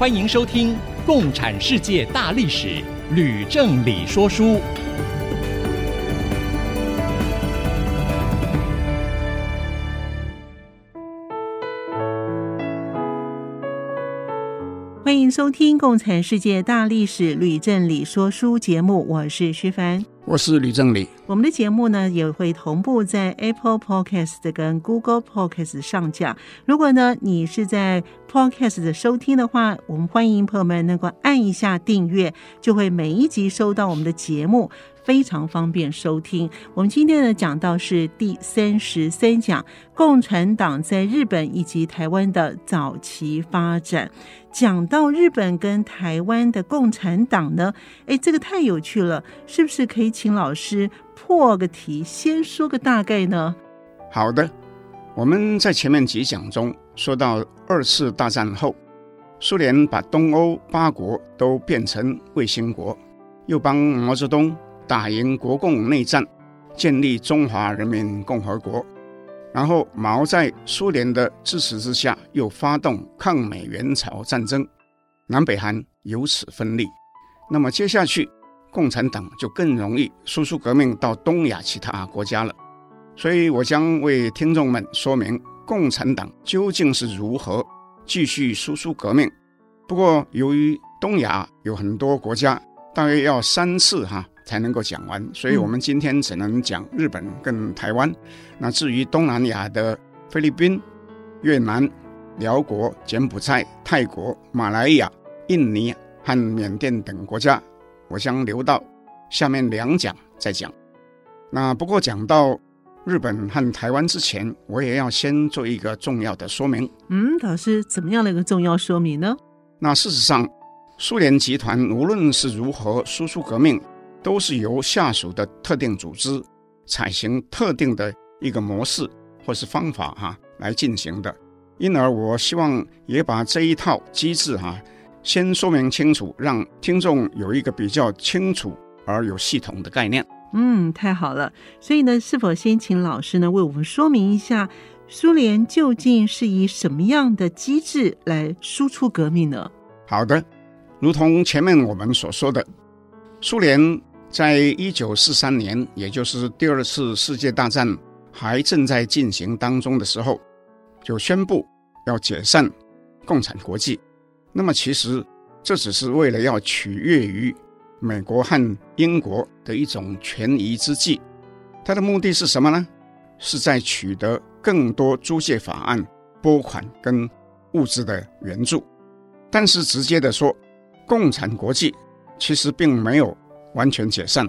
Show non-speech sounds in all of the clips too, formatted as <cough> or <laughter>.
欢迎收听《共产世界大历史》，吕正理说书。欢迎收听《共产世界大历史》，吕正理说书节目，我是徐凡。我是吕正理。我们的节目呢也会同步在 Apple Podcast 跟 Google Podcast 上架。如果呢你是在 Podcast 的收听的话，我们欢迎朋友们能够按一下订阅，就会每一集收到我们的节目。非常方便收听。我们今天呢讲到是第三十三讲，共产党在日本以及台湾的早期发展。讲到日本跟台湾的共产党呢，哎，这个太有趣了，是不是可以请老师破个题，先说个大概呢？好的，我们在前面几讲中说到二次大战后，苏联把东欧八国都变成卫星国，又帮毛泽东。打赢国共内战，建立中华人民共和国，然后毛在苏联的支持之下，又发动抗美援朝战争，南北韩由此分立。那么接下去，共产党就更容易输出革命到东亚其他国家了。所以我将为听众们说明共产党究竟是如何继续输出革命。不过由于东亚有很多国家，大约要三次哈。才能够讲完，所以我们今天只能讲日本跟台湾。嗯、那至于东南亚的菲律宾、越南、辽国、柬埔寨、泰国、马来亚、印尼和缅甸等国家，我将留到下面两讲再讲。那不过讲到日本和台湾之前，我也要先做一个重要的说明。嗯，老师，怎么样的一个重要说明呢？那事实上，苏联集团无论是如何输出革命，都是由下属的特定组织采行特定的一个模式或是方法哈、来进行的，因而我希望也把这一套机制哈、先说明清楚，让听众有一个比较清楚而有系统的概念。嗯，太好了。所以呢，是否先请老师呢为我们说明一下，苏联究竟是以什么样的机制来输出革命呢？好的，如同前面我们所说的，苏联。在一九四三年，也就是第二次世界大战还正在进行当中的时候，就宣布要解散共产国际。那么，其实这只是为了要取悦于美国和英国的一种权宜之计。它的目的是什么呢？是在取得更多租借法案、拨款跟物资的援助。但是，直接的说，共产国际其实并没有。完全解散，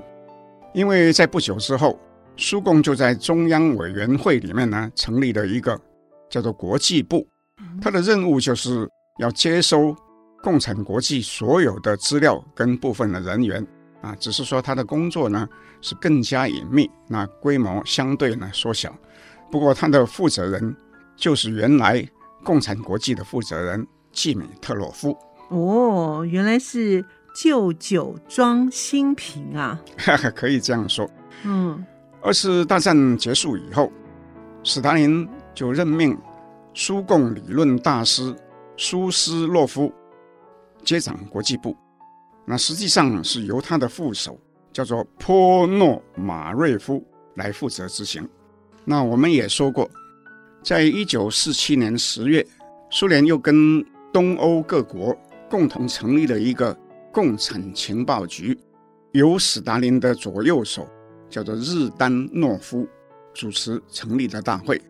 因为在不久之后，苏共就在中央委员会里面呢成立了一个叫做国际部，它的任务就是要接收共产国际所有的资料跟部分的人员啊，只是说他的工作呢是更加隐秘，那规模相对呢缩小。不过他的负责人就是原来共产国际的负责人季米特洛夫。哦，原来是。旧酒装新瓶啊，<laughs> 可以这样说。嗯，二次大战结束以后，史达林就任命苏共理论大师苏斯洛夫接掌国际部。那实际上是由他的副手叫做波诺马瑞夫来负责执行。那我们也说过，在一九四七年十月，苏联又跟东欧各国共同成立了一个。共产情报局由史达林的左右手叫做日丹诺夫主持成立的大会。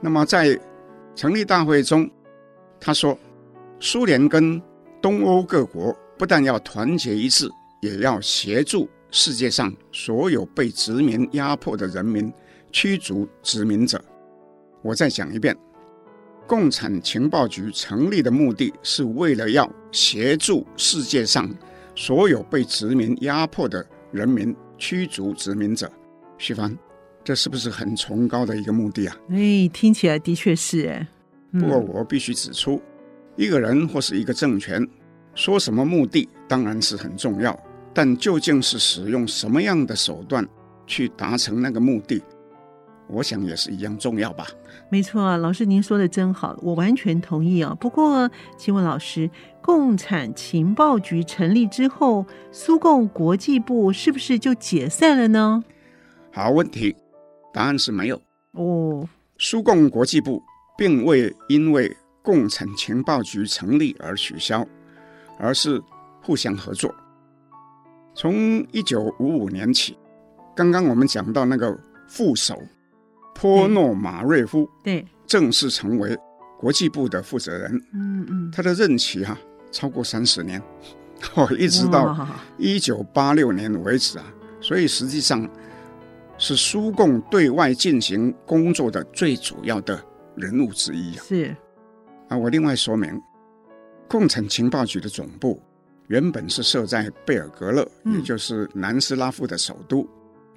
那么在成立大会中，他说，苏联跟东欧各国不但要团结一致，也要协助世界上所有被殖民压迫的人民驱逐殖民者。我再讲一遍，共产情报局成立的目的是为了要协助世界上所有被殖民压迫的人民驱逐殖民者。徐帆，这是不是很崇高的一个目的啊？哎，听起来的确是哎。不过我必须指出，一个人或是一个政权说什么目的当然是很重要，但究竟是使用什么样的手段去达成那个目的？我想也是一样重要吧。没错啊，老师您说的真好，我完全同意啊。不过，请问老师，共产情报局成立之后，苏共国际部是不是就解散了呢？好问题，答案是没有。哦，苏共国际部并未因为共产情报局成立而取消，而是互相合作。从一九五五年起，刚刚我们讲到那个副手。波诺马瑞夫对正式成为国际部的负责人。嗯嗯，他的任期哈、啊、超过三十年，哦，一直到一九八六年为止啊。所以实际上是苏共对外进行工作的最主要的人物之一啊。是啊，我另外说明，共产情报局的总部原本是设在贝尔格勒，嗯、也就是南斯拉夫的首都，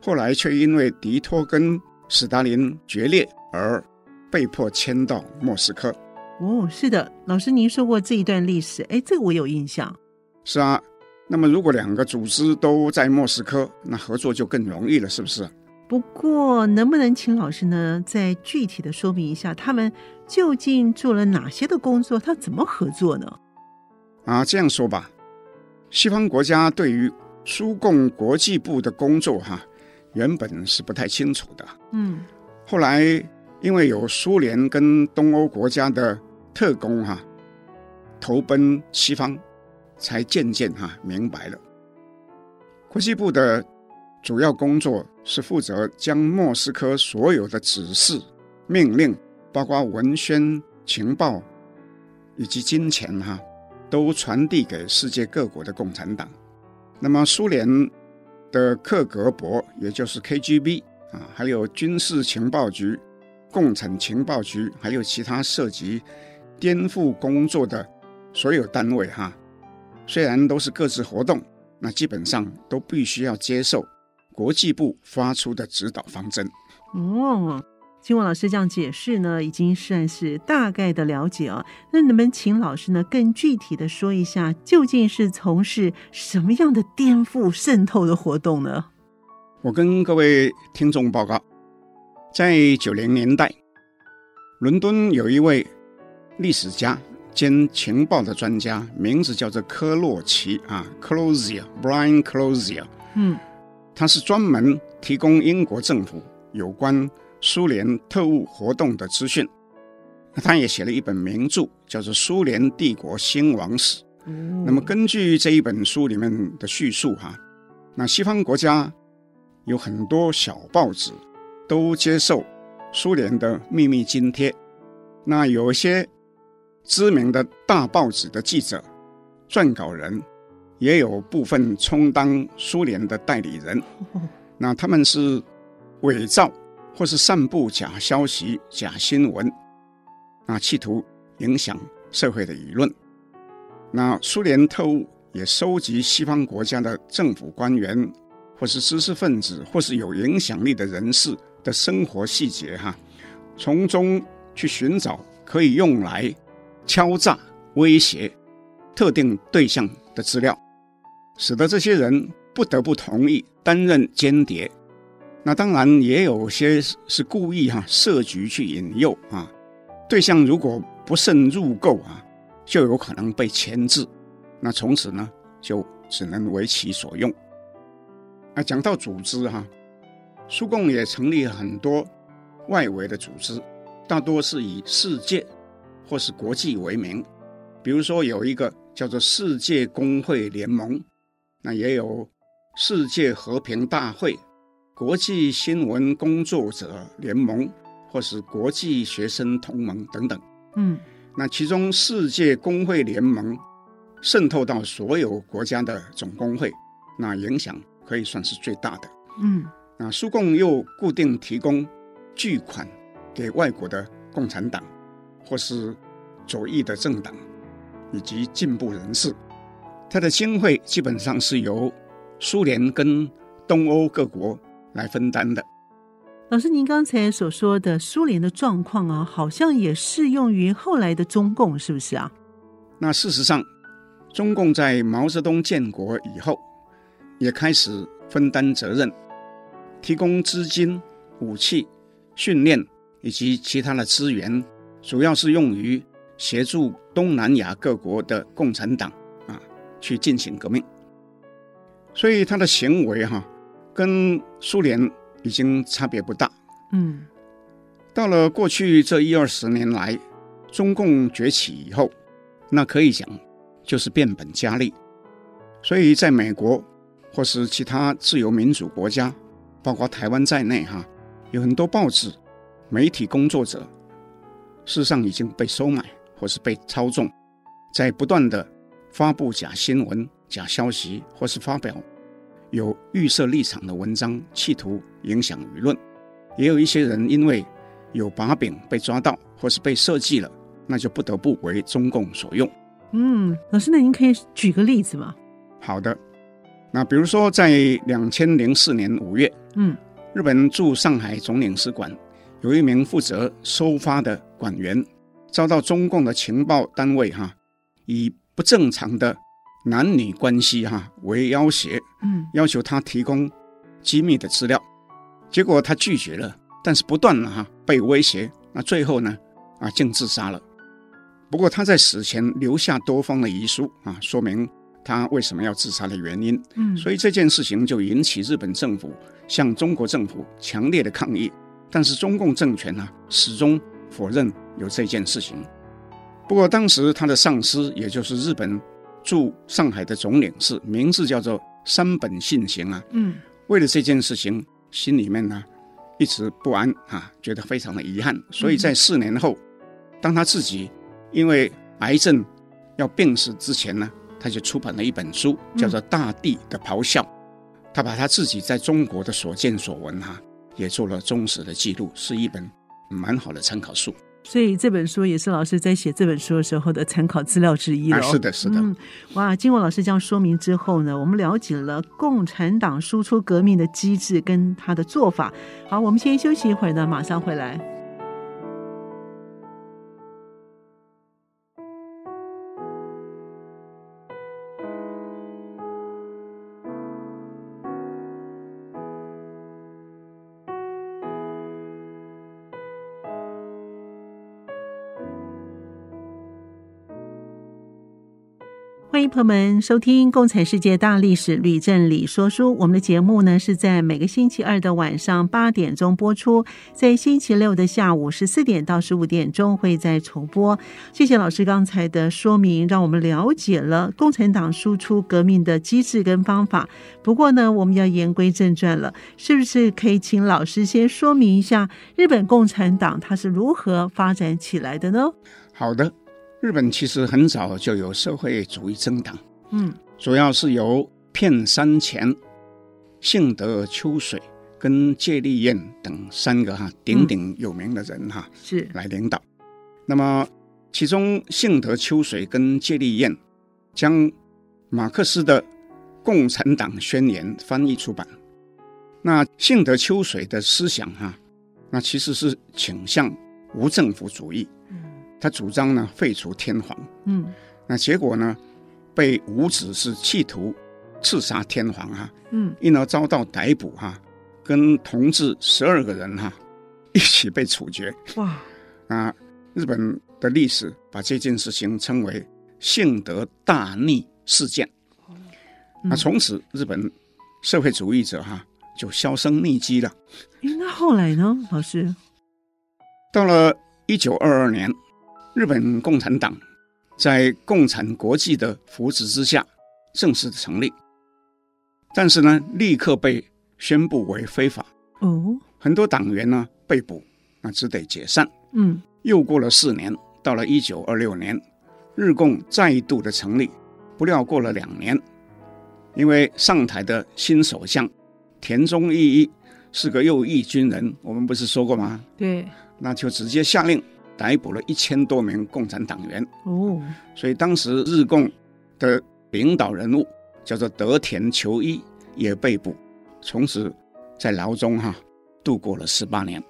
后来却因为迪托跟斯大林决裂而被迫迁到莫斯科。哦，是的，老师您说过这一段历史，哎，这个我有印象。是啊，那么如果两个组织都在莫斯科，那合作就更容易了，是不是？不过，能不能请老师呢，再具体的说明一下，他们究竟做了哪些的工作？他怎么合作呢？啊，这样说吧，西方国家对于苏共国际部的工作，哈。原本是不太清楚的，嗯，后来因为有苏联跟东欧国家的特工哈、啊、投奔西方，才渐渐哈、啊、明白了。国际部的主要工作是负责将莫斯科所有的指示、命令，包括文宣、情报以及金钱哈、都传递给世界各国的共产党。那么苏联。的克格勃，也就是 KGB 啊，还有军事情报局、共产情报局，还有其他涉及颠覆工作的所有单位哈，虽然都是各自活动，那基本上都必须要接受国际部发出的指导方针。哦。经过老师这样解释呢，已经算是大概的了解啊。那能不能请老师呢更具体的说一下，究竟是从事什么样的颠覆渗透的活动呢？我跟各位听众报告，在九零年代，伦敦有一位历史家兼情报的专家，名字叫做科洛奇啊，Closier，Brian Closier。嗯，他是专门提供英国政府有关。苏联特务活动的资讯，那他也写了一本名著，叫做《苏联帝国兴亡史》。那么根据这一本书里面的叙述，哈，那西方国家有很多小报纸都接受苏联的秘密津贴，那有一些知名的大报纸的记者、撰稿人，也有部分充当苏联的代理人。<laughs> 那他们是伪造。或是散布假消息、假新闻，啊，企图影响社会的舆论。那苏联特务也收集西方国家的政府官员，或是知识分子，或是有影响力的人士的生活细节，哈，从中去寻找可以用来敲诈、威胁特定对象的资料，使得这些人不得不同意担任间谍。那当然也有些是故意哈、设局去引诱啊，对象如果不慎入购啊，就有可能被牵制，那从此呢就只能为其所用。啊，讲到组织哈、苏共也成立很多外围的组织，大多是以世界或是国际为名，比如说有一个叫做世界工会联盟，那也有世界和平大会。国际新闻工作者联盟，或是国际学生同盟等等，嗯，那其中世界工会联盟渗透到所有国家的总工会，那影响可以算是最大的，嗯，那苏共又固定提供巨款给外国的共产党，或是左翼的政党以及进步人士。它的经费基本上是由苏联跟东欧各国来分担的。老师，您刚才所说的苏联的状况啊，好像也适用于后来的中共，是不是啊？那事实上，中共在毛泽东建国以后，也开始分担责任，提供资金、武器、训练以及其他的资源，主要是用于协助东南亚各国的共产党啊去进行革命。所以他的行为哈、啊，跟苏联。已经差别不大。嗯，到了过去这一二十年来，中共崛起以后，那可以讲就是变本加厉。所以，在美国或是其他自由民主国家，包括台湾在内，哈，有很多报纸、媒体工作者，事实上已经被收买或是被操纵，在不断地发布假新闻、假消息，或是发表。有预设立场的文章，企图影响舆论；也有一些人因为有把柄被抓到，或是被设计了，那就不得不为中共所用。嗯，老师，那您可以举个例子吗？好的，那比如说在两千零四年五月，嗯，日本驻上海总领事馆有一名负责收发的馆员，遭到中共的情报单位哈，以不正常的。男女关系哈为要挟，嗯，要求他提供机密的资料，结果他拒绝了，但是不断的哈被威胁，那最后呢啊竟自杀了。不过他在死前留下多方的遗书啊，说明他为什么要自杀的原因。嗯，所以这件事情就引起日本政府向中国政府强烈的抗议，但是中共政权呢始终否认有这件事情。不过当时他的上司也就是日本。驻上海的总领事名字叫做山本信行啊，嗯，为了这件事情，心里面呢一直不安啊，觉得非常的遗憾，所以在四年后，当他自己因为癌症要病死之前呢，他就出版了一本书，叫做《大地的咆哮》，他把他自己在中国的所见所闻哈，也做了忠实的记录，是一本蛮好的参考书。所以这本书也是老师在写这本书的时候的参考资料之一了。啊，是的，是的。嗯，哇，经过老师这样说明之后呢，我们了解了共产党输出革命的机制跟他的做法。好，我们先休息一会儿呢，马上回来。朋友们收听《共产世界大历史吕正理说书》。我们的节目呢是在每个星期二的晚上八点钟播出，在星期六的下午十四点到十五点钟会再重播。谢谢老师刚才的说明，让我们了解了共产党输出革命的机制跟方法。不过呢，我们要言归正传了，是不是可以请老师先说明一下日本共产党它是如何发展起来的呢？好的。日本其实很早就有社会主义政党，嗯，主要是由片山前、幸德秋水跟芥利彦等三个哈鼎鼎有名的人哈、嗯、是来领导。那么其中幸德秋水跟芥利彦将马克思的《共产党宣言》翻译出版。那幸德秋水的思想哈，那其实是倾向无政府主义。他主张呢废除天皇，嗯，那结果呢被五子是企图刺杀天皇哈，嗯，因而遭到逮捕哈，跟同治十二个人哈 <laughs> 一起被处决。哇，啊，日本的历史把这件事情称为幸德大逆事件。那从此日本社会主义者哈就销声匿迹了。那后来呢，老师？到了一九二二年。日本共产党在共产国际的扶持之下正式成立，但是呢，立刻被宣布为非法。哦，很多党员呢被捕，那只得解散。嗯，又过了四年，到了一九二六年，日共再度的成立，不料过了两年，因为上台的新首相田中义一是个右翼军人，我们不是说过吗？对，那就直接下令。逮捕了一千多名共产党员。哦，所以当时日共的领导人物叫做德田球一也被捕，从此在牢中哈度过了十八年。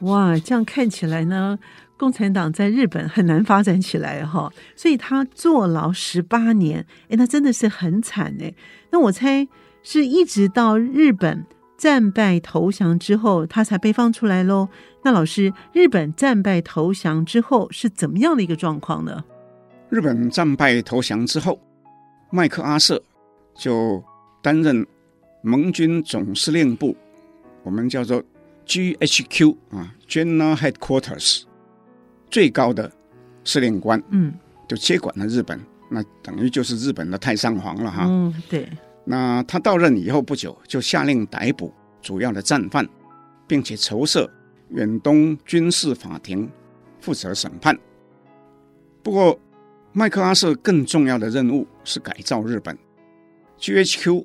哇，这样看起来呢，共产党在日本很难发展起来哈，所以他坐牢十八年，哎，那真的是很惨哎。那我猜是一直到日本战败投降之后，他才被放出来喽。那老师，日本战败投降之后是怎么样的一个状况呢？日本战败投降之后，麦克阿瑟就担任盟军总司令部，我们叫做。GHQ 啊，General Headquarters 最高的司令官，嗯，就接管了日本，那等于就是日本的太上皇了哈。嗯，对。那他到任以后不久，就下令逮捕主要的战犯，并且筹设远东军事法庭负责审判。不过，麦克阿瑟更重要的任务是改造日本，GHQ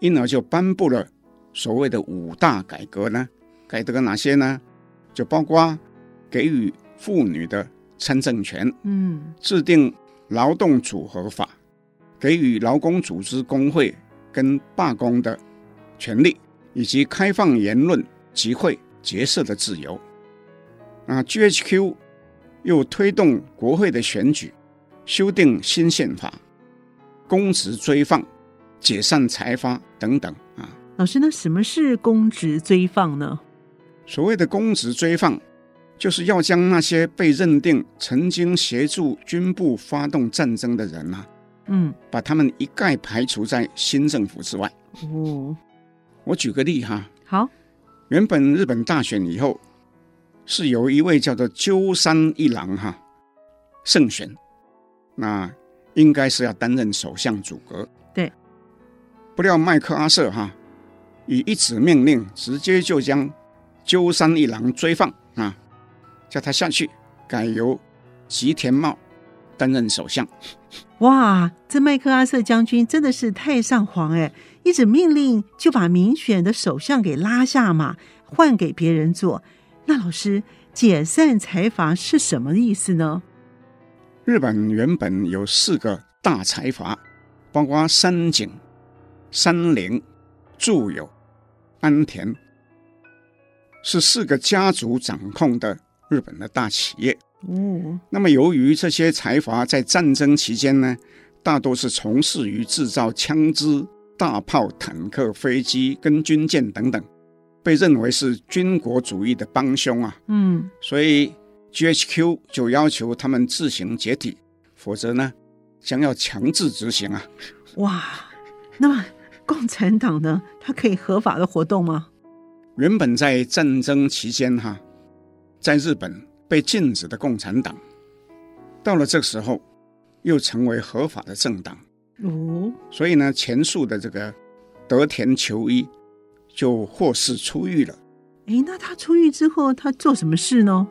因而就颁布了所谓的五大改革呢。改革哪些呢？就包括给予妇女的参政权，嗯，制定劳动组合法，给予劳工组织工会跟罢工的权利，以及开放言论、集会、结社的自由。啊，GHQ 又推动国会的选举，修订新宪法，公职追放，解散财阀等等。啊，老师，那什么是公职追放呢？所谓的公职追放，就是要将那些被认定曾经协助军部发动战争的人啊，嗯，把他们一概排除在新政府之外。哦，我举个例哈，好，原本日本大选以后，是由一位叫做鸠山一郎哈胜选，那应该是要担任首相组阁。对，不料麦克阿瑟哈以一纸命令，直接就将。鸠山一郎追放啊，叫他下去，改由吉田茂担任首相。哇，这麦克阿瑟将军真的是太上皇哎！一纸命令就把民选的首相给拉下马，换给别人做。那老师，解散财阀是什么意思呢？日本原本有四个大财阀，包括三井、三菱、住友、安田。是四个家族掌控的日本的大企业。哦，那么由于这些财阀在战争期间呢，大多是从事于制造枪支、大炮、坦克、飞机跟军舰等等，被认为是军国主义的帮凶啊。嗯，所以 GHQ 就要求他们自行解体，否则呢，将要强制执行啊。哇，那么共产党呢，它可以合法的活动吗？原本在战争期间，哈，在日本被禁止的共产党，到了这时候，又成为合法的政党。哦，所以呢，前述的这个德田球一就获释出狱了。诶，那他出狱之后，他做什么事呢？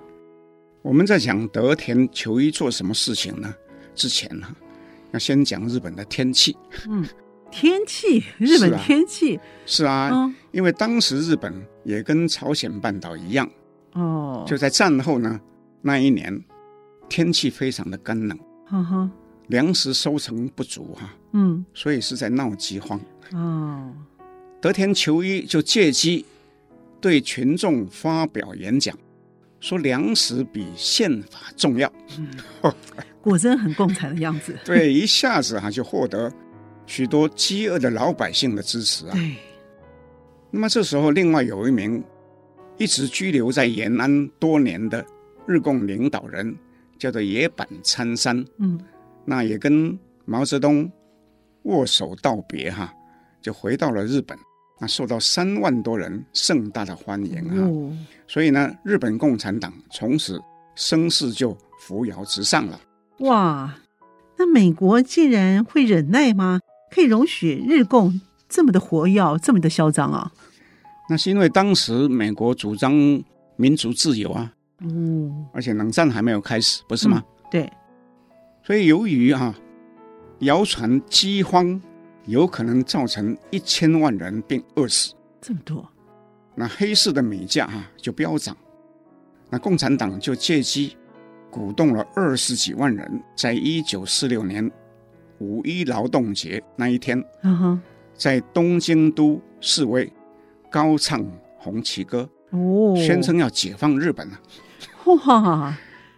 我们在讲德田球一做什么事情呢？之前呢，要先讲日本的天气。嗯。天气，日本天气是啊，是啊，哦，因为当时日本也跟朝鲜半岛一样，哦，就在战后呢那一年，天气非常的干冷，哈哈，粮食收成不足哈，嗯，所以是在闹饥荒。哦，德田求一就借机对群众发表演讲，说粮食比宪法重要。嗯，果真很共产的样子。<laughs> 对，一下子哈就获得。许多饥饿的老百姓的支持啊！对。那么这时候，另外有一名一直居留在延安多年的日共领导人，叫做野坂参山。嗯。那也跟毛泽东握手道别哈，就回到了日本。那受到三万多人盛大的欢迎啊！哦。所以呢，日本共产党从此声势就扶摇直上了。哇！那美国竟然会忍耐吗？可以容许日共这么的活跃，这么的嚣张啊？那是因为当时美国主张民族自由啊，嗯，而且冷战还没有开始，不是吗？嗯、对。所以由于啊，谣传饥荒有可能造成一千万人并饿死，这么多，那黑市的米价啊就飙涨，那共产党就借机鼓动了二十几万人，在一九四六年五一劳动节那一天，在东京都示威，高唱红旗歌，哦宣称要解放日本了。哇，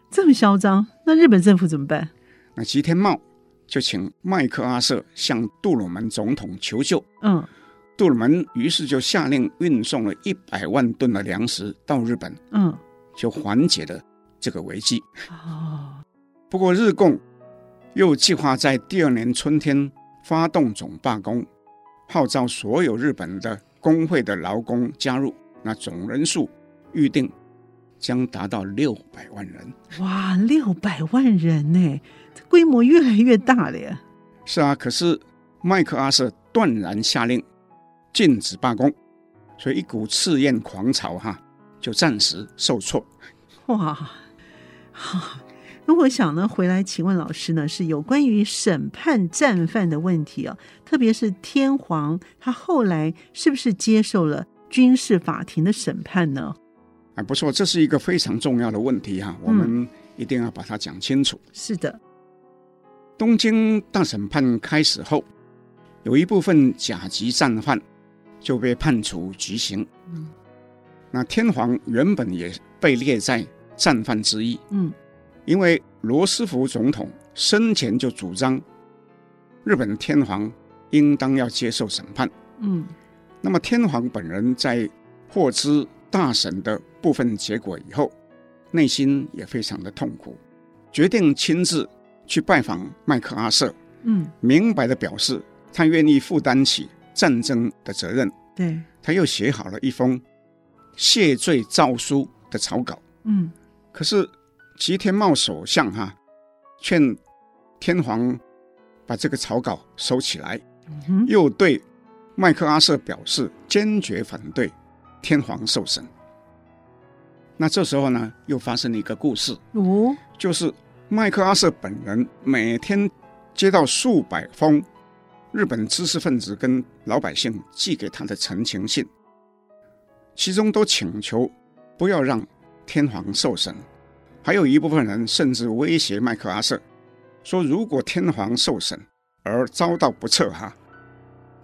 这么嚣张！那日本政府怎么办？那吉田茂就请麦克阿瑟向杜鲁门总统求救。嗯，杜鲁门于是就下令运送了一百万吨的粮食到日本。嗯，就缓解了这个危机。哦，不过日共又计划在第二年春天发动总罢工，号召所有日本的工会的劳工加入，那总人数预定。将达到六百万人，哇，六百万人呢，这规模越来越大了呀。是啊，可是麦克阿瑟断然下令禁止罢工，所以一股赤焰狂潮哈就暂时受挫。哇，哈，那我想呢，回来请问老师呢，是有关于审判战犯的问题啊，特别是天皇他后来是不是接受了军事法庭的审判呢？啊不错，这是一个非常重要的问题哈，我们一定要把它讲清楚。嗯、是的，东京大审判开始后，有一部分甲级战犯就被判处极刑。嗯，那天皇原本也被列在战犯之一。嗯，因为罗斯福总统生前就主张，日本天皇应当要接受审判。嗯，那么天皇本人在获知大审的部分结果以后，内心也非常的痛苦，决定亲自去拜访麦克阿瑟，嗯，明白的表示他愿意负担起战争的责任。对，他又写好了一封谢罪诏书的草稿。嗯，可是吉田茂首相哈劝天皇把这个草稿收起来，嗯，又对麦克阿瑟表示坚决反对天皇受审。那这时候呢，又发生了一个故事哦，就是麦克阿瑟本人每天接到数百封日本知识分子跟老百姓寄给他的陈情信，其中都请求不要让天皇受审，还有一部分人甚至威胁麦克阿瑟，说如果天皇受审而遭到不测哈，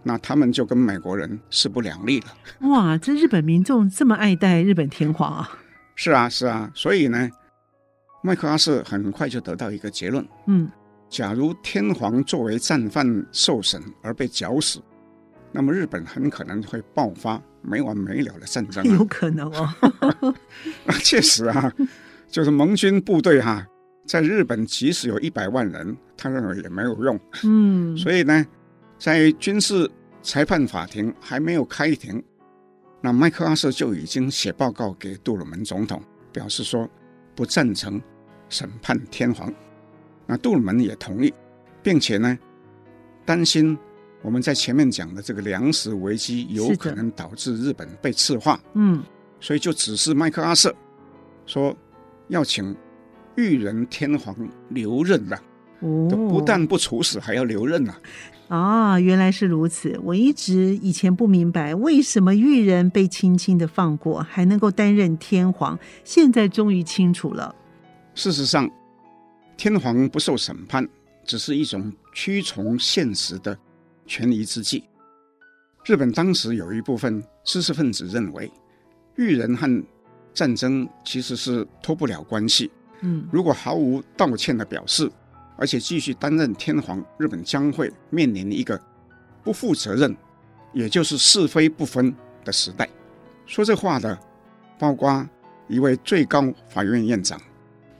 那他们就跟美国人势不两立了。哇，这日本民众这么爱戴日本天皇啊！是啊，是啊，所以呢，麦克阿瑟很快就得到一个结论。嗯，假如天皇作为战犯受审而被绞死，那么日本很可能会爆发没完没了的战争啊。有可能哦。那 <laughs> 确实啊，就是盟军部队哈、啊，在日本即使有一百万人，他认为也没有用。嗯，<laughs> 所以呢，在军事裁判法庭还没有开庭。那麦克阿瑟就已经写报告给杜鲁门总统，表示说不赞成审判天皇。那杜鲁门也同意，并且呢，担心我们在前面讲的这个粮食危机有可能导致日本被赤化。嗯，所以就指示麦克阿瑟说要请裕仁天皇留任了。哦，不但不处死，还要留任啊。啊，原来是如此！我一直以前不明白，为什么裕仁被轻轻的放过，还能够担任天皇。现在终于清楚了。事实上，天皇不受审判，只是一种屈从现实的权宜之计。日本当时有一部分知识分子认为，裕仁和战争其实是脱不了关系。嗯，如果毫无道歉的表示。而且继续担任天皇，日本将会面临一个不负责任，也就是是非不分的时代。说这话的，包括一位最高法院院长，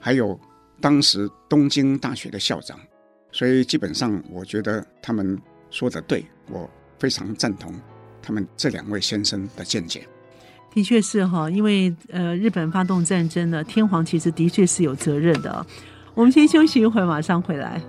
还有当时东京大学的校长。所以基本上，我觉得他们说的对，我非常赞同他们这两位先生的见解。的确是哈，因为呃，日本发动战争呢，天皇其实的确是有责任的。我们先休息一会儿，马上回来。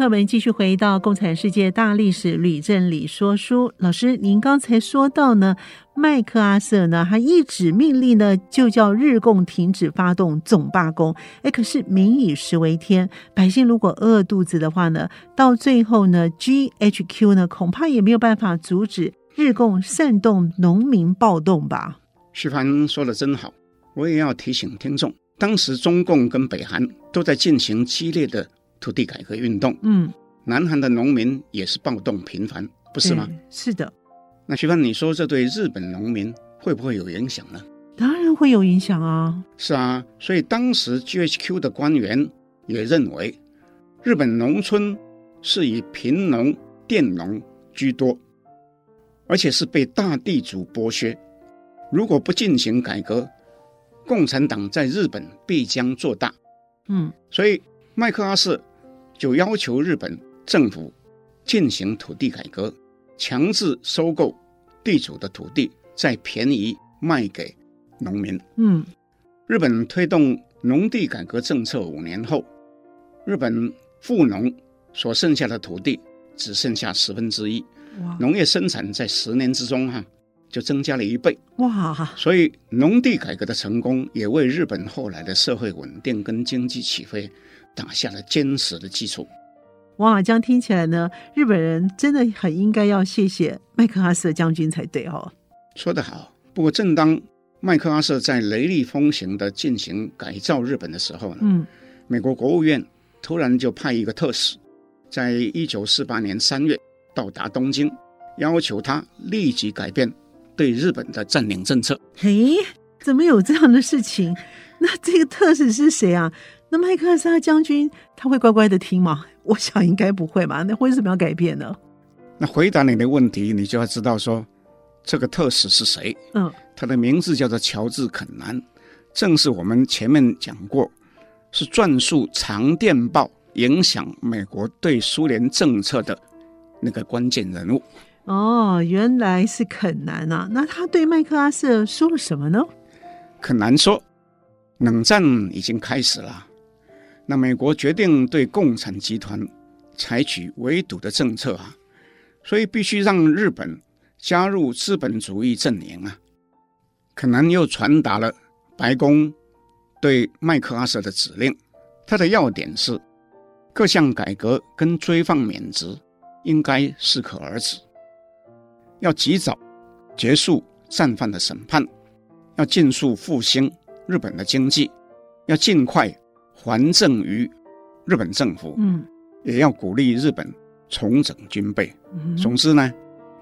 朋友们继续回到《共产世界大历史吕正理说书》。老师，您刚才说到呢，麦克阿瑟呢，他一纸命令呢，就叫日共停止发动总罢工。哎，可是民以食为天，百姓如果饿肚子的话呢，到最后呢，GHQ 呢，恐怕也没有办法阻止日共煽动农民暴动吧？徐帆说的真好，我也要提醒听众，当时中共跟北韩都在进行激烈的。土地改革运动，嗯，南韩的农民也是暴动频繁，不是吗？是的。那徐帆，你说这对日本农民会不会有影响呢？当然会有影响啊。是啊，所以当时 GHQ 的官员也认为，日本农村是以贫农、佃农居多，而且是被大地主剥削。如果不进行改革，共产党在日本必将做大。嗯，所以麦克阿瑟。就要求日本政府进行土地改革，强制收购地主的土地，再便宜卖给农民。嗯，日本推动农地改革政策五年后，日本富农所剩下的土地只剩下十分之一，哇，农业生产在十年之中哈、啊、就增加了一倍。哇，所以农地改革的成功也为日本后来的社会稳定跟经济起飞。打下了坚实的基础。哇，这样听起来呢，日本人真的很应该要谢谢麦克阿瑟将军才对哦。说得好。不过，正当麦克阿瑟在雷厉风行的进行改造日本的时候呢，嗯，美国国务院突然就派一个特使，在一九四八年三月到达东京，要求他立即改变对日本的占领政策。嘿，怎么有这样的事情？那这个特使是谁啊？那麦克阿瑟将军他会乖乖的听吗？<laughs> 我想应该不会吧。那为什么要改变呢？那回答你的问题，你就要知道说，这个特使是谁？嗯，他的名字叫做乔治·肯南，正是我们前面讲过，是撰述长电报影响美国对苏联政策的那个关键人物。哦，原来是肯南啊。那他对麦克阿瑟说了什么呢？肯南说，冷战已经开始了。那美国决定对共产集团采取围堵的政策啊，所以必须让日本加入资本主义阵营啊。肯南又传达了白宫对麦克阿瑟的指令，他的要点是各项改革跟追放免职应该适可而止，要及早结束战犯的审判，要尽速复兴日本的经济，要尽快。还政于日本政府，嗯，也要鼓励日本重整军备。嗯，总之呢，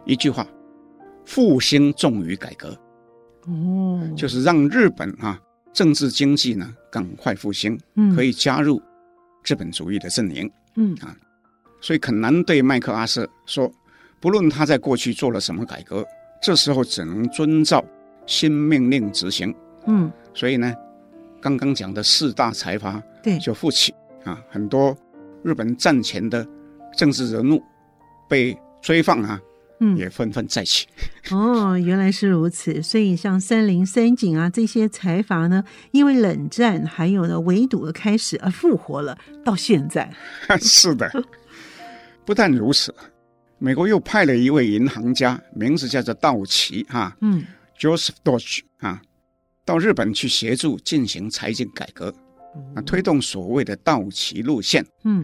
一句话，复兴重于改革。哦，就是让日本啊政治经济呢赶快复兴，嗯，可以加入资本主义的阵营。嗯啊，所以肯南对麦克阿瑟说，不论他在过去做了什么改革，这时候只能遵照新命令执行。嗯，所以呢。刚刚讲的四大财阀，对，就复起啊，很多日本战前的政治人物被追放啊，嗯，也纷纷再起。哦，原来是如此。所以像三菱、三井啊这些财阀呢，因为冷战还有呢围堵的开始而复活了，到现在。<laughs> 是的，不但如此，美国又派了一位银行家，名字叫做道奇哈，嗯，Joseph Dodge 啊。到日本去协助进行财经改革，啊，推动所谓的道奇路线。嗯，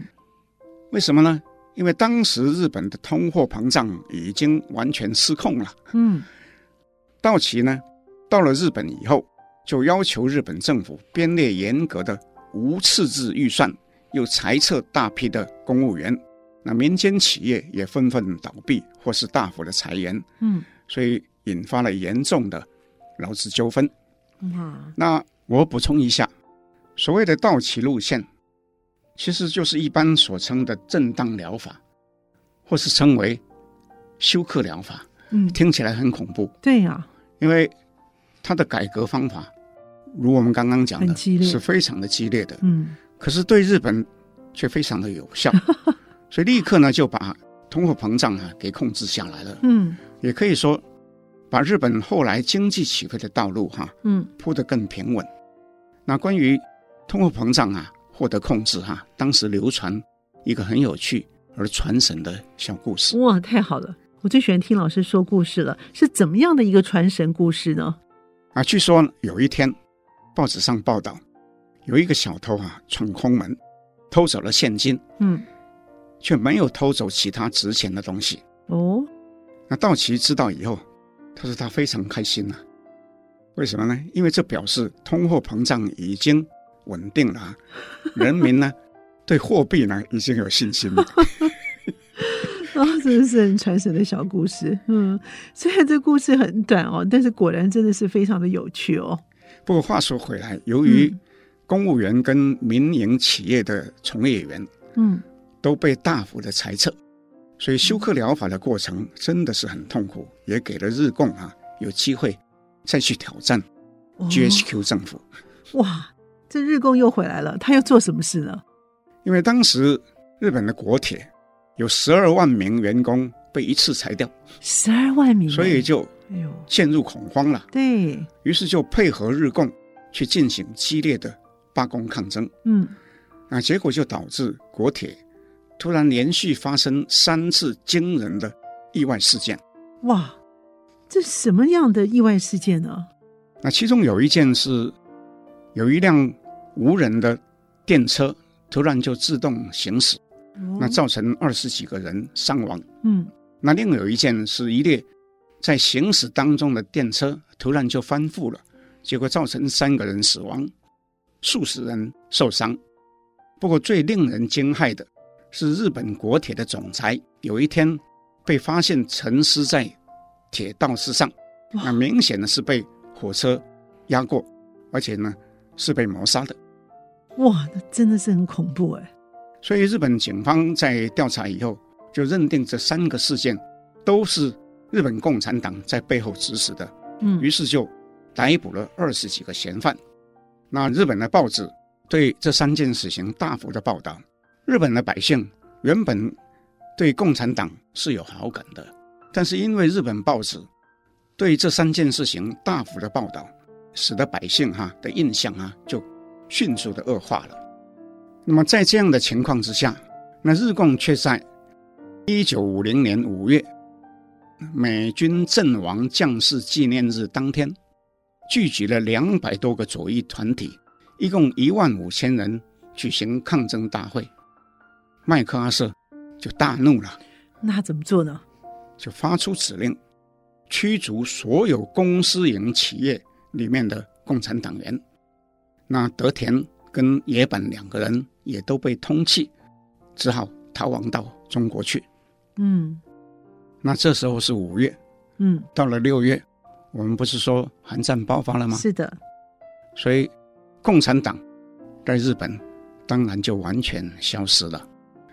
为什么呢？因为当时日本的通货膨胀已经完全失控了。嗯，道奇呢，到了日本以后，就要求日本政府编列严格的无赤字预算，又裁撤大批的公务员。那民间企业也纷纷倒闭或是大幅的裁员。嗯，所以引发了严重的劳资纠纷。哇，那我补充一下，所谓的道奇路线，其实就是一般所称的正当疗法，或是称为休克疗法。嗯，听起来很恐怖。对呀、啊，因为它的改革方法，如我们刚刚讲的，是非常的激烈的。嗯，可是对日本却非常的有效，<laughs> 所以立刻呢就把通货膨胀啊给控制下来了。嗯，也可以说。把日本后来经济起飞的道路哈，嗯，铺得更平稳。那关于通货膨胀啊获得控制哈，当时流传一个很有趣而传神的小故事。哇，太好了！我最喜欢听老师说故事了。是怎么样的一个传神故事呢？啊，据说有一天，报纸上报道，有一个小偷啊闯空门，偷走了现金，嗯，却没有偷走其他值钱的东西。哦，那道奇知道以后，他说他非常开心呐、啊。为什么呢？因为这表示通货膨胀已经稳定了，<laughs> 人民呢对货币呢已经有信心了。啊、<laughs> 哦，真的是很传神的小故事。嗯，虽然这故事很短哦，但是果然真的是非常的有趣哦。不过话说回来，由于公务员跟民营企业的从业员，嗯，都被大幅的裁撤，所以休克疗法的过程真的是很痛苦，也给了日共啊有机会再去挑战 GHQ 政府。哦、哇，这日共又回来了，他又做什么事呢？因为当时日本的国铁。有十二万名员工被一次裁掉，十二万名，所以就陷入恐慌了。对，于是就配合日共去进行激烈的罢工抗争。嗯，那结果就导致国铁突然连续发生三次惊人的意外事件。哇，这什么样的意外事件呢？那其中有一件是有一辆无人的电车突然就自动行驶。那造成二十几个人伤亡。嗯，那另有一件是一列在行驶当中的电车突然就翻覆了，结果造成三个人死亡，数十人受伤。不过最令人惊骇的是，日本国铁的总裁有一天被发现沉尸在铁道之上，那明显的是被火车压过，而且呢是被谋杀的。哇，那真的是很恐怖哎。所以日本警方在调查以后，就认定这三个事件都是日本共产党在背后指使的。嗯，于是就逮捕了二十几个嫌犯。那日本的报纸对这三件事情大幅的报道。日本的百姓原本对共产党是有好感的，但是因为日本报纸对这三件事情大幅的报道，使得百姓哈的印象啊就迅速的恶化了。那么在这样的情况之下，那日共却在一九五零年五月美军阵亡将士纪念日当天，聚集了两百多个左翼团体，一共一万五千人举行抗争大会。麦克阿瑟就大怒了，那他怎么做呢？就发出指令，驱逐所有公私营企业里面的共产党员。那德田跟野坂两个人。也都被通缉，只好逃亡到中国去。嗯，那这时候是五月，嗯，到了六月，我们不是说韩战爆发了吗？是的，所以共产党在日本当然就完全消失了。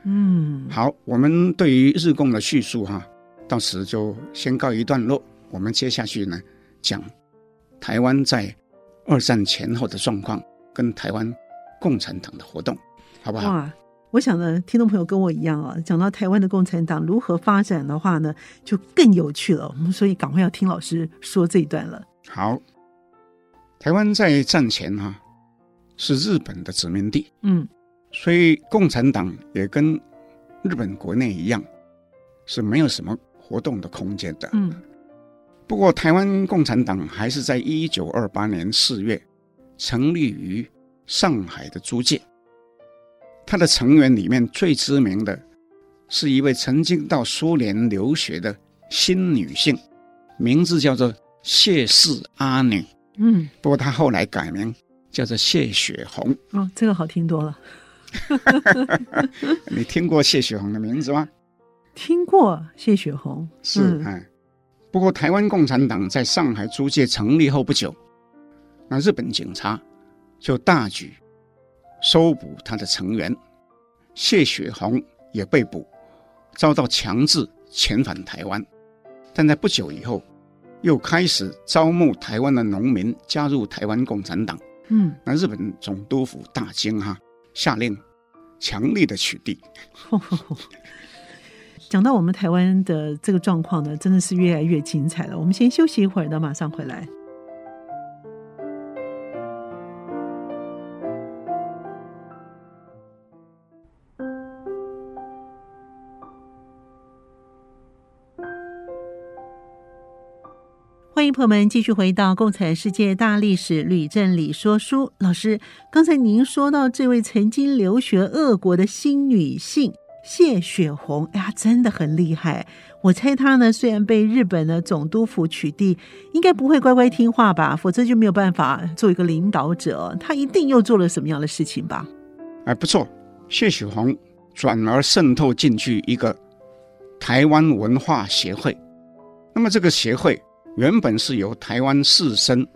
嗯，好，我们对于日共的叙述哈，到此就先告一段落。我们接下去呢，讲台湾在二战前后的状况，跟台湾共产党的活动。好不好？哇，我想呢，听众朋友跟我一样啊，讲到台湾的共产党如何发展的话呢，就更有趣了。我们所以赶快要听老师说这一段了。好，台湾在战前哈、啊、是日本的殖民地，嗯，所以共产党也跟日本国内一样是没有什么活动的空间的，嗯。不过台湾共产党还是在一九二八年四月成立于上海的租界。他的成员里面最知名的，是一位曾经到苏联留学的新女性，名字叫做谢氏阿女。嗯，不过她后来改名叫做谢雪红。哦，这个好听多了。<laughs> 你听过谢雪红的名字吗？听过谢雪红，是哎、嗯。不过台湾共产党在上海租界成立后不久，那日本警察就大举。搜捕他的成员，谢雪红也被捕，遭到强制遣返台湾。但在不久以后，又开始招募台湾的农民加入台湾共产党。嗯，那日本总督府大惊哈，下令强力的取缔。<laughs> 讲到我们台湾的这个状况呢，真的是越来越精彩了。我们先休息一会儿，呢马上回来。朋友们继续回到《共产世界大历史吕正理说书》。老师，刚才您说到这位曾经留学俄国的新女性谢雪红，哎呀，真的很厉害。我猜她呢，虽然被日本的总督府取缔，应该不会乖乖听话吧？否则就没有办法做一个领导者。她一定又做了什么样的事情吧？哎，不错，谢雪红转而渗透进去一个台湾文化协会。那么这个协会。原本是由台湾士绅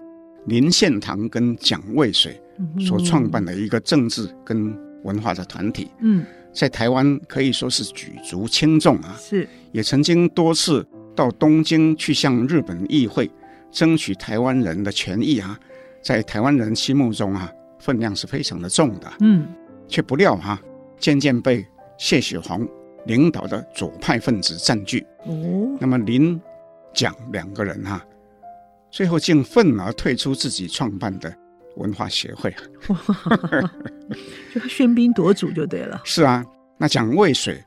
林献堂跟蒋渭水所创办的一个政治跟文化的团体。嗯，在台湾可以说是举足轻重啊。是，也曾经多次到东京去向日本议会争取台湾人的权益啊，在台湾人心目中啊，分量是非常的重的。嗯，却不料哈、啊，渐渐被谢雪红领导的左派分子占据。哦，那么林。讲两个人哈、啊，最后竟愤而退出自己创办的文化协会，就喧宾夺主就对了。<laughs> 是啊，那蒋渭水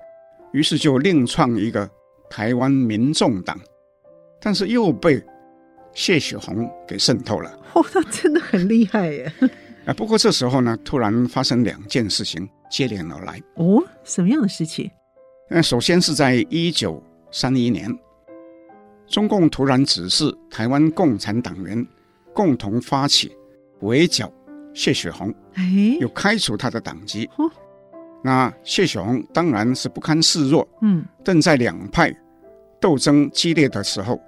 于是就另创一个台湾民众党，但是又被谢雪红给渗透了。哇，他真的很厉害耶！<laughs> 啊，不过这时候呢，突然发生两件事情接连而来。哦，什么样的事情？那首先是在一九三一年。中共突然指示台湾共产党员共同发起围剿谢雪红，哎又开除他的党籍。那谢雪红当然是不堪示弱，嗯，正在两派斗争激烈的时候，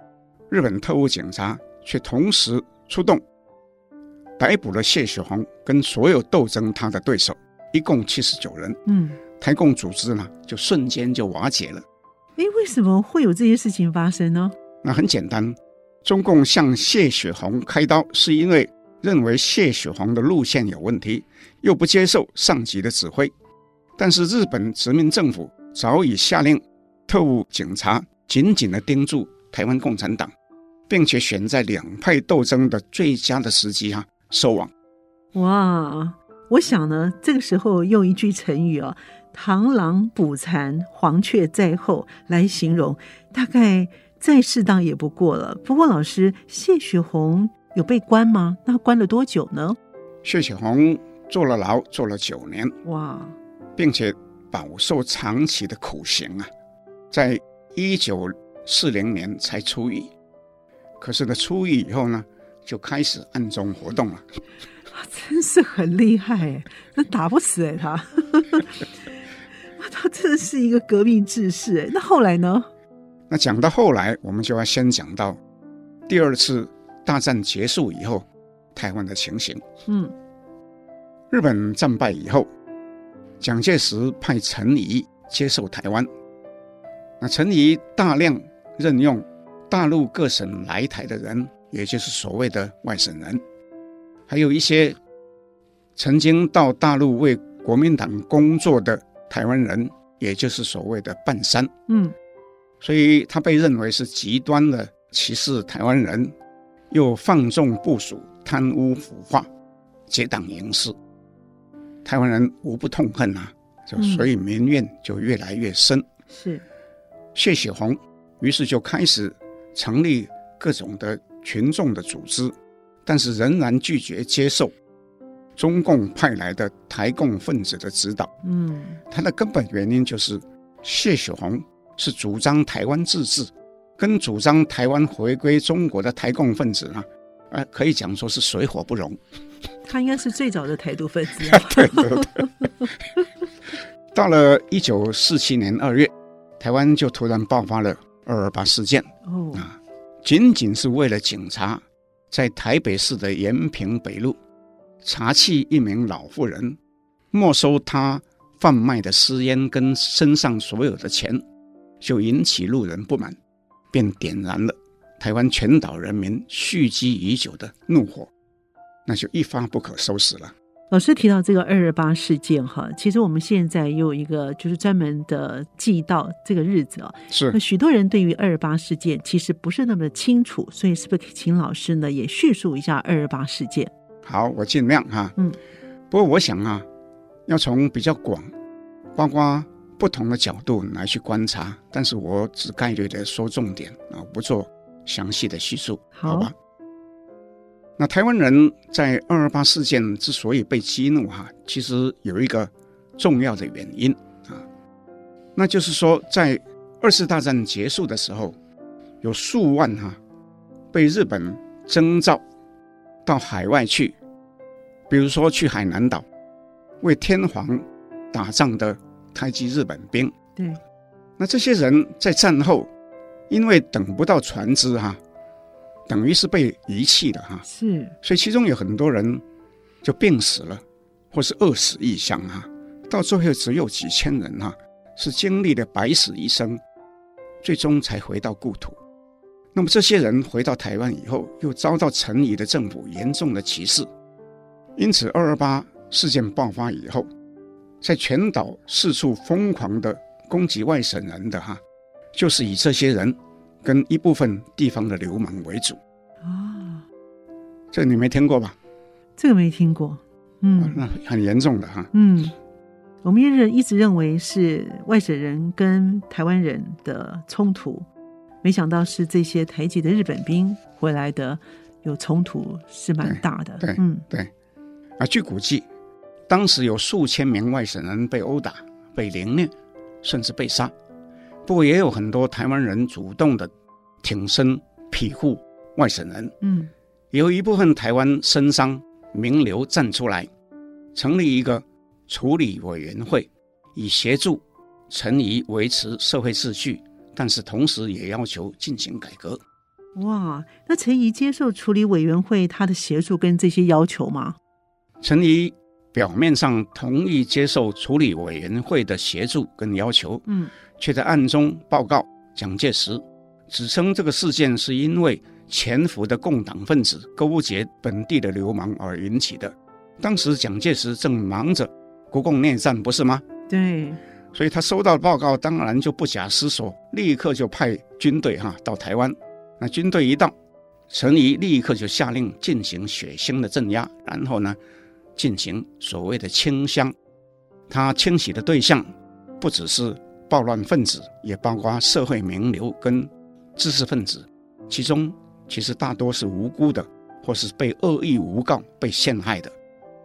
日本特务警察却同时出动，逮捕了谢雪红跟所有斗争他的对手，一共七十九人。嗯，台共组织呢就瞬间就瓦解了。哎，为什么会有这些事情发生呢？那很简单，中共向谢雪红开刀，是因为认为谢雪红的路线有问题，又不接受上级的指挥。但是日本殖民政府早已下令特务警察紧紧地盯住台湾共产党，并且选在两派斗争的最佳的时机啊收网。哇，我想呢，这个时候用一句成语啊，“螳螂捕蝉，黄雀在后”来形容，大概。再适当也不过了。不过，老师谢雪红有被关吗？那关了多久呢？谢雪红坐了牢，坐了九年，哇，并且饱受长期的苦刑啊，在一九四零年才出狱。可是呢，出狱以后呢，就开始暗中活动了。<laughs> 真是很厉害哎，那打不死哎他，<laughs> 他真的是一个革命志士哎。那后来呢？那讲到后来，我们就要先讲到第二次大战结束以后，台湾的情形。嗯，日本战败以后，蒋介石派陈仪接受台湾。那陈仪大量任用大陆各省来台的人，也就是所谓的外省人，还有一些曾经到大陆为国民党工作的台湾人，也就是所谓的半山。嗯。所以他被认为是极端的歧视台湾人，又放纵部署贪污腐化，结党营私，台湾人无不痛恨啊！就所以民怨就越来越深。嗯、是谢雪红，于是就开始成立各种的群众的组织，但是仍然拒绝接受中共派来的台共分子的指导。嗯，他的根本原因就是谢雪红。是主张台湾自治，跟主张台湾回归中国的台共分子呢，呃，可以讲说是水火不容。他应该是最早的台独分子啊。对 <laughs> 对对。<laughs> 到了一九四七年二月，台湾就突然爆发了二二八事件。哦。啊，仅仅是为了警察在台北市的延平北路查缉一名老妇人，没收她贩卖的私烟跟身上所有的钱。就引起路人不满，便点燃了台湾全岛人民蓄积已久的怒火，那就一发不可收拾了。老师提到这个二二八事件哈，其实我们现在有一个就是专门的记到这个日子啊，是。那许多人对于二二八事件其实不是那么的清楚，所以是不是请老师呢也叙述一下二二八事件？好，我尽量哈。嗯。不过我想啊，要从比较广，包括。不同的角度来去观察，但是我只概略的说重点啊，不做详细的叙述，好，好吧？那台湾人在二二八事件之所以被激怒，哈，其实有一个重要的原因啊，那就是说，在二次大战结束的时候，有数万哈被日本征召到海外去，比如说去海南岛为天皇打仗的台籍日本兵。对，那这些人在战后，因为等不到船只哈。等于是被遗弃的哈，是，所以其中有很多人就病死了，或是饿死异乡哈，到最后只有几千人哈，是经历了百死一生，最终才回到故土。那么这些人回到台湾以后，又遭到陈仪的政府严重的歧视，因此二二八事件爆发以后，在全岛四处疯狂的攻击外省人的哈，就是以这些人。跟一部分地方的流氓为主啊，这你没听过吧？这个没听过，嗯，哦、那很严重的哈。嗯，我们一直一直认为是外省人跟台湾人的冲突，没想到是这些台籍的日本兵回来的，有冲突是蛮大的。对，嗯，对。啊，据估计，当时有数千名外省人被殴打、被凌虐，甚至被杀。不过也有很多台湾人主动的挺身庇护外省人，嗯，有一部分台湾绅商名流站出来，成立一个处理委员会，以协助陈仪维持社会秩序，但是同时也要求进行改革。哇，那陈仪接受处理委员会他的协助跟这些要求吗？陈仪表面上同意接受处理委员会的协助跟要求，嗯。却在暗中报告蒋介石，指称这个事件是因为潜伏的共党分子勾结本地的流氓而引起的。当时蒋介石正忙着国共内战，不是吗？对，所以他收到报告，当然就不假思索，立刻就派军队哈到台湾。那军队一到，陈仪立刻就下令进行血腥的镇压，然后呢，进行所谓的清乡。他清洗的对象不只是。暴乱分子也包括社会名流跟知识分子，其中其实大多是无辜的，或是被恶意诬告、被陷害的。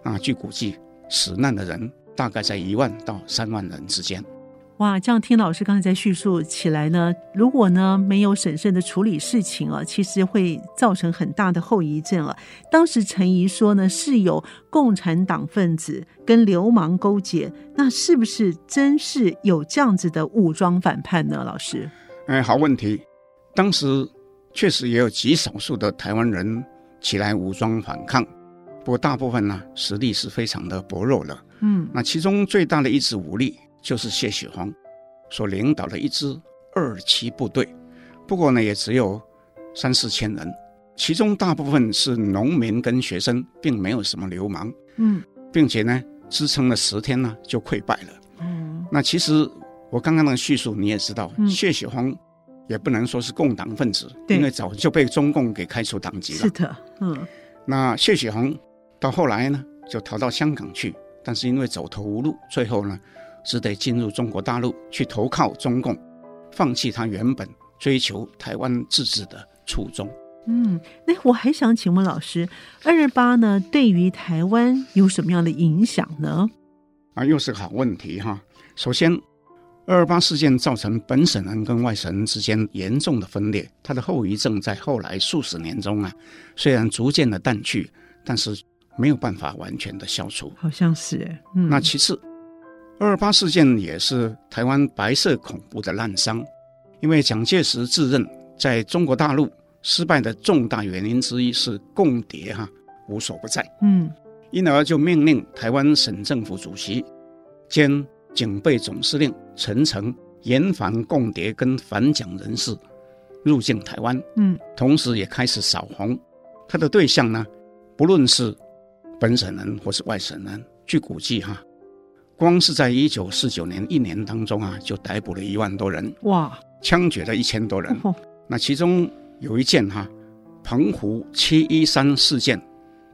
啊，据估计，死难的人大概在一万到三万人之间。哇，这样听老师刚才在叙述起来呢，如果呢没有审慎的处理事情啊，其实会造成很大的后遗症啊。当时陈仪说呢，是有共产党分子跟流氓勾结，那是不是真是有这样子的武装反叛呢？老师，哎，好问题。当时确实也有极少数的台湾人起来武装反抗，不过大部分呢实力是非常的薄弱的。嗯，那其中最大的一支武力。就是谢雪红所领导的一支二期部队，不过呢，也只有三四千人，其中大部分是农民跟学生，并没有什么流氓。嗯，并且呢，支撑了十天呢，就溃败了。嗯，那其实我刚刚的叙述你也知道，嗯、谢雪红也不能说是共党分子，因为早就被中共给开除党籍了。是的，嗯，那谢雪红到后来呢，就逃到香港去，但是因为走投无路，最后呢。只得进入中国大陆去投靠中共，放弃他原本追求台湾自治的初衷。嗯，那我还想请问老师，二二八呢，对于台湾有什么样的影响呢？啊，又是个好问题哈。首先，二二八事件造成本省人跟外省人之间严重的分裂，它的后遗症在后来数十年中啊，虽然逐渐的淡去，但是没有办法完全的消除。好像是，嗯，那其次。二二八事件也是台湾白色恐怖的滥觞，因为蒋介石自认在中国大陆失败的重大原因之一是共谍哈无所不在，嗯，因而就命令台湾省政府主席兼警备总司令陈诚严防共谍跟反蒋人士入境台湾，嗯，同时也开始扫红他的对象呢，不论是本省人或是外省人，据估计哈。光是在一九四九年一年当中啊，就逮捕了一万多人，哇，枪决了一千多人。哦、那其中有一件哈，澎湖七一三事件，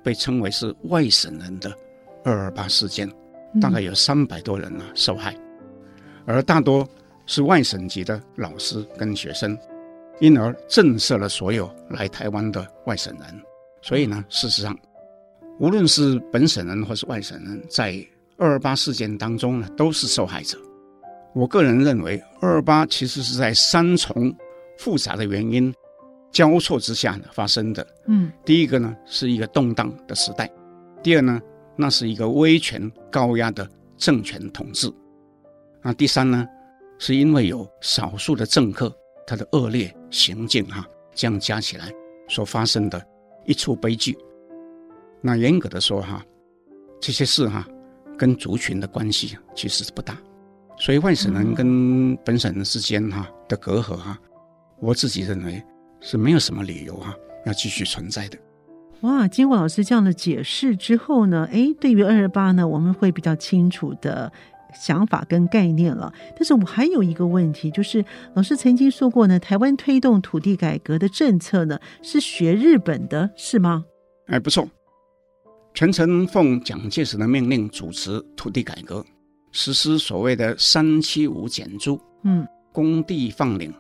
被称为是外省人的二二八事件，大概有三百多人啊受害，而大多是外省籍的老师跟学生，因而震慑了所有来台湾的外省人。所以呢，事实上，无论是本省人或是外省人，在二二八事件当中呢，都是受害者。我个人认为，二二八其实是在三重复杂的原因交错之下呢发生的。嗯，第一个呢是一个动荡的时代，第二呢，那是一个威权高压的政权统治。那第三呢，是因为有少数的政客他的恶劣行径哈，这样加起来所发生的一出悲剧。那严格的说哈，这些事哈跟族群的关系其实是不大。所以外省人跟本省人之间哈的隔阂哈，我自己认为是没有什么理由哈要继续存在的。哇，经过老师这样的解释之后呢，诶，对于二二八呢，我们会比较清楚的想法跟概念了。但是我还有一个问题，就是老师曾经说过呢，台湾推动土地改革的政策呢是学日本的，是吗？哎，不错，全程奉蒋介石的命令主持土地改革。实施所谓的“三七五减租”，嗯，公地放领，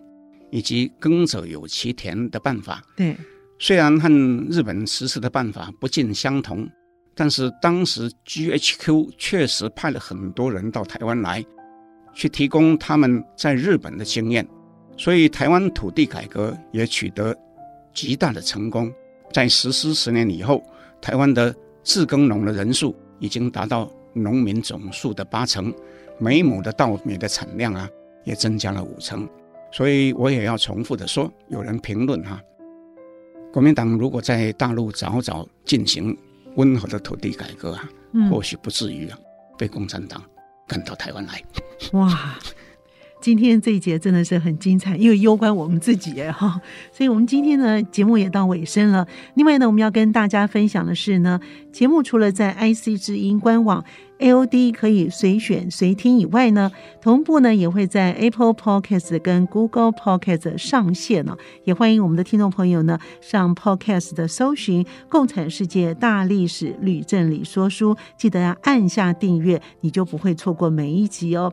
以及耕者有其田的办法。对，虽然和日本实施的办法不尽相同，但是当时 GHQ 确实派了很多人到台湾来，去提供他们在日本的经验，所以台湾土地改革也取得极大的成功。在实施十年以后，台湾的自耕农的人数已经达到。农民总数的八成，每亩的稻米的产量啊，也增加了五成。所以我也要重复的说，有人评论哈，国民党如果在大陆早早进行温和的土地改革啊，嗯、或许不至于啊被共产党赶到台湾来。哇！今天这一节真的是很精彩，因为攸关我们自己哎哈，所以我们今天呢节目也到尾声了。另外呢，我们要跟大家分享的是呢，节目除了在 IC 之音官网 AOD 可以随选随听以外呢，同步呢也会在 Apple Podcast 跟 Google Podcast 上线了。也欢迎我们的听众朋友呢上 Podcast 的搜寻《共产世界大历史吕正理说书》，记得要按下订阅，你就不会错过每一集哦。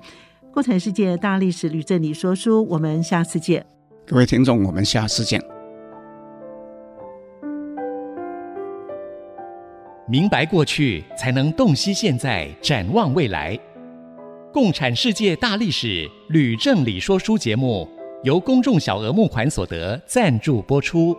共产世界大历史吕正理说书，我们下次见。各位听众，我们下次见。明白过去，才能洞悉现在，展望未来。共产世界大历史吕正理说书节目，由公众小额募款所得赞助播出。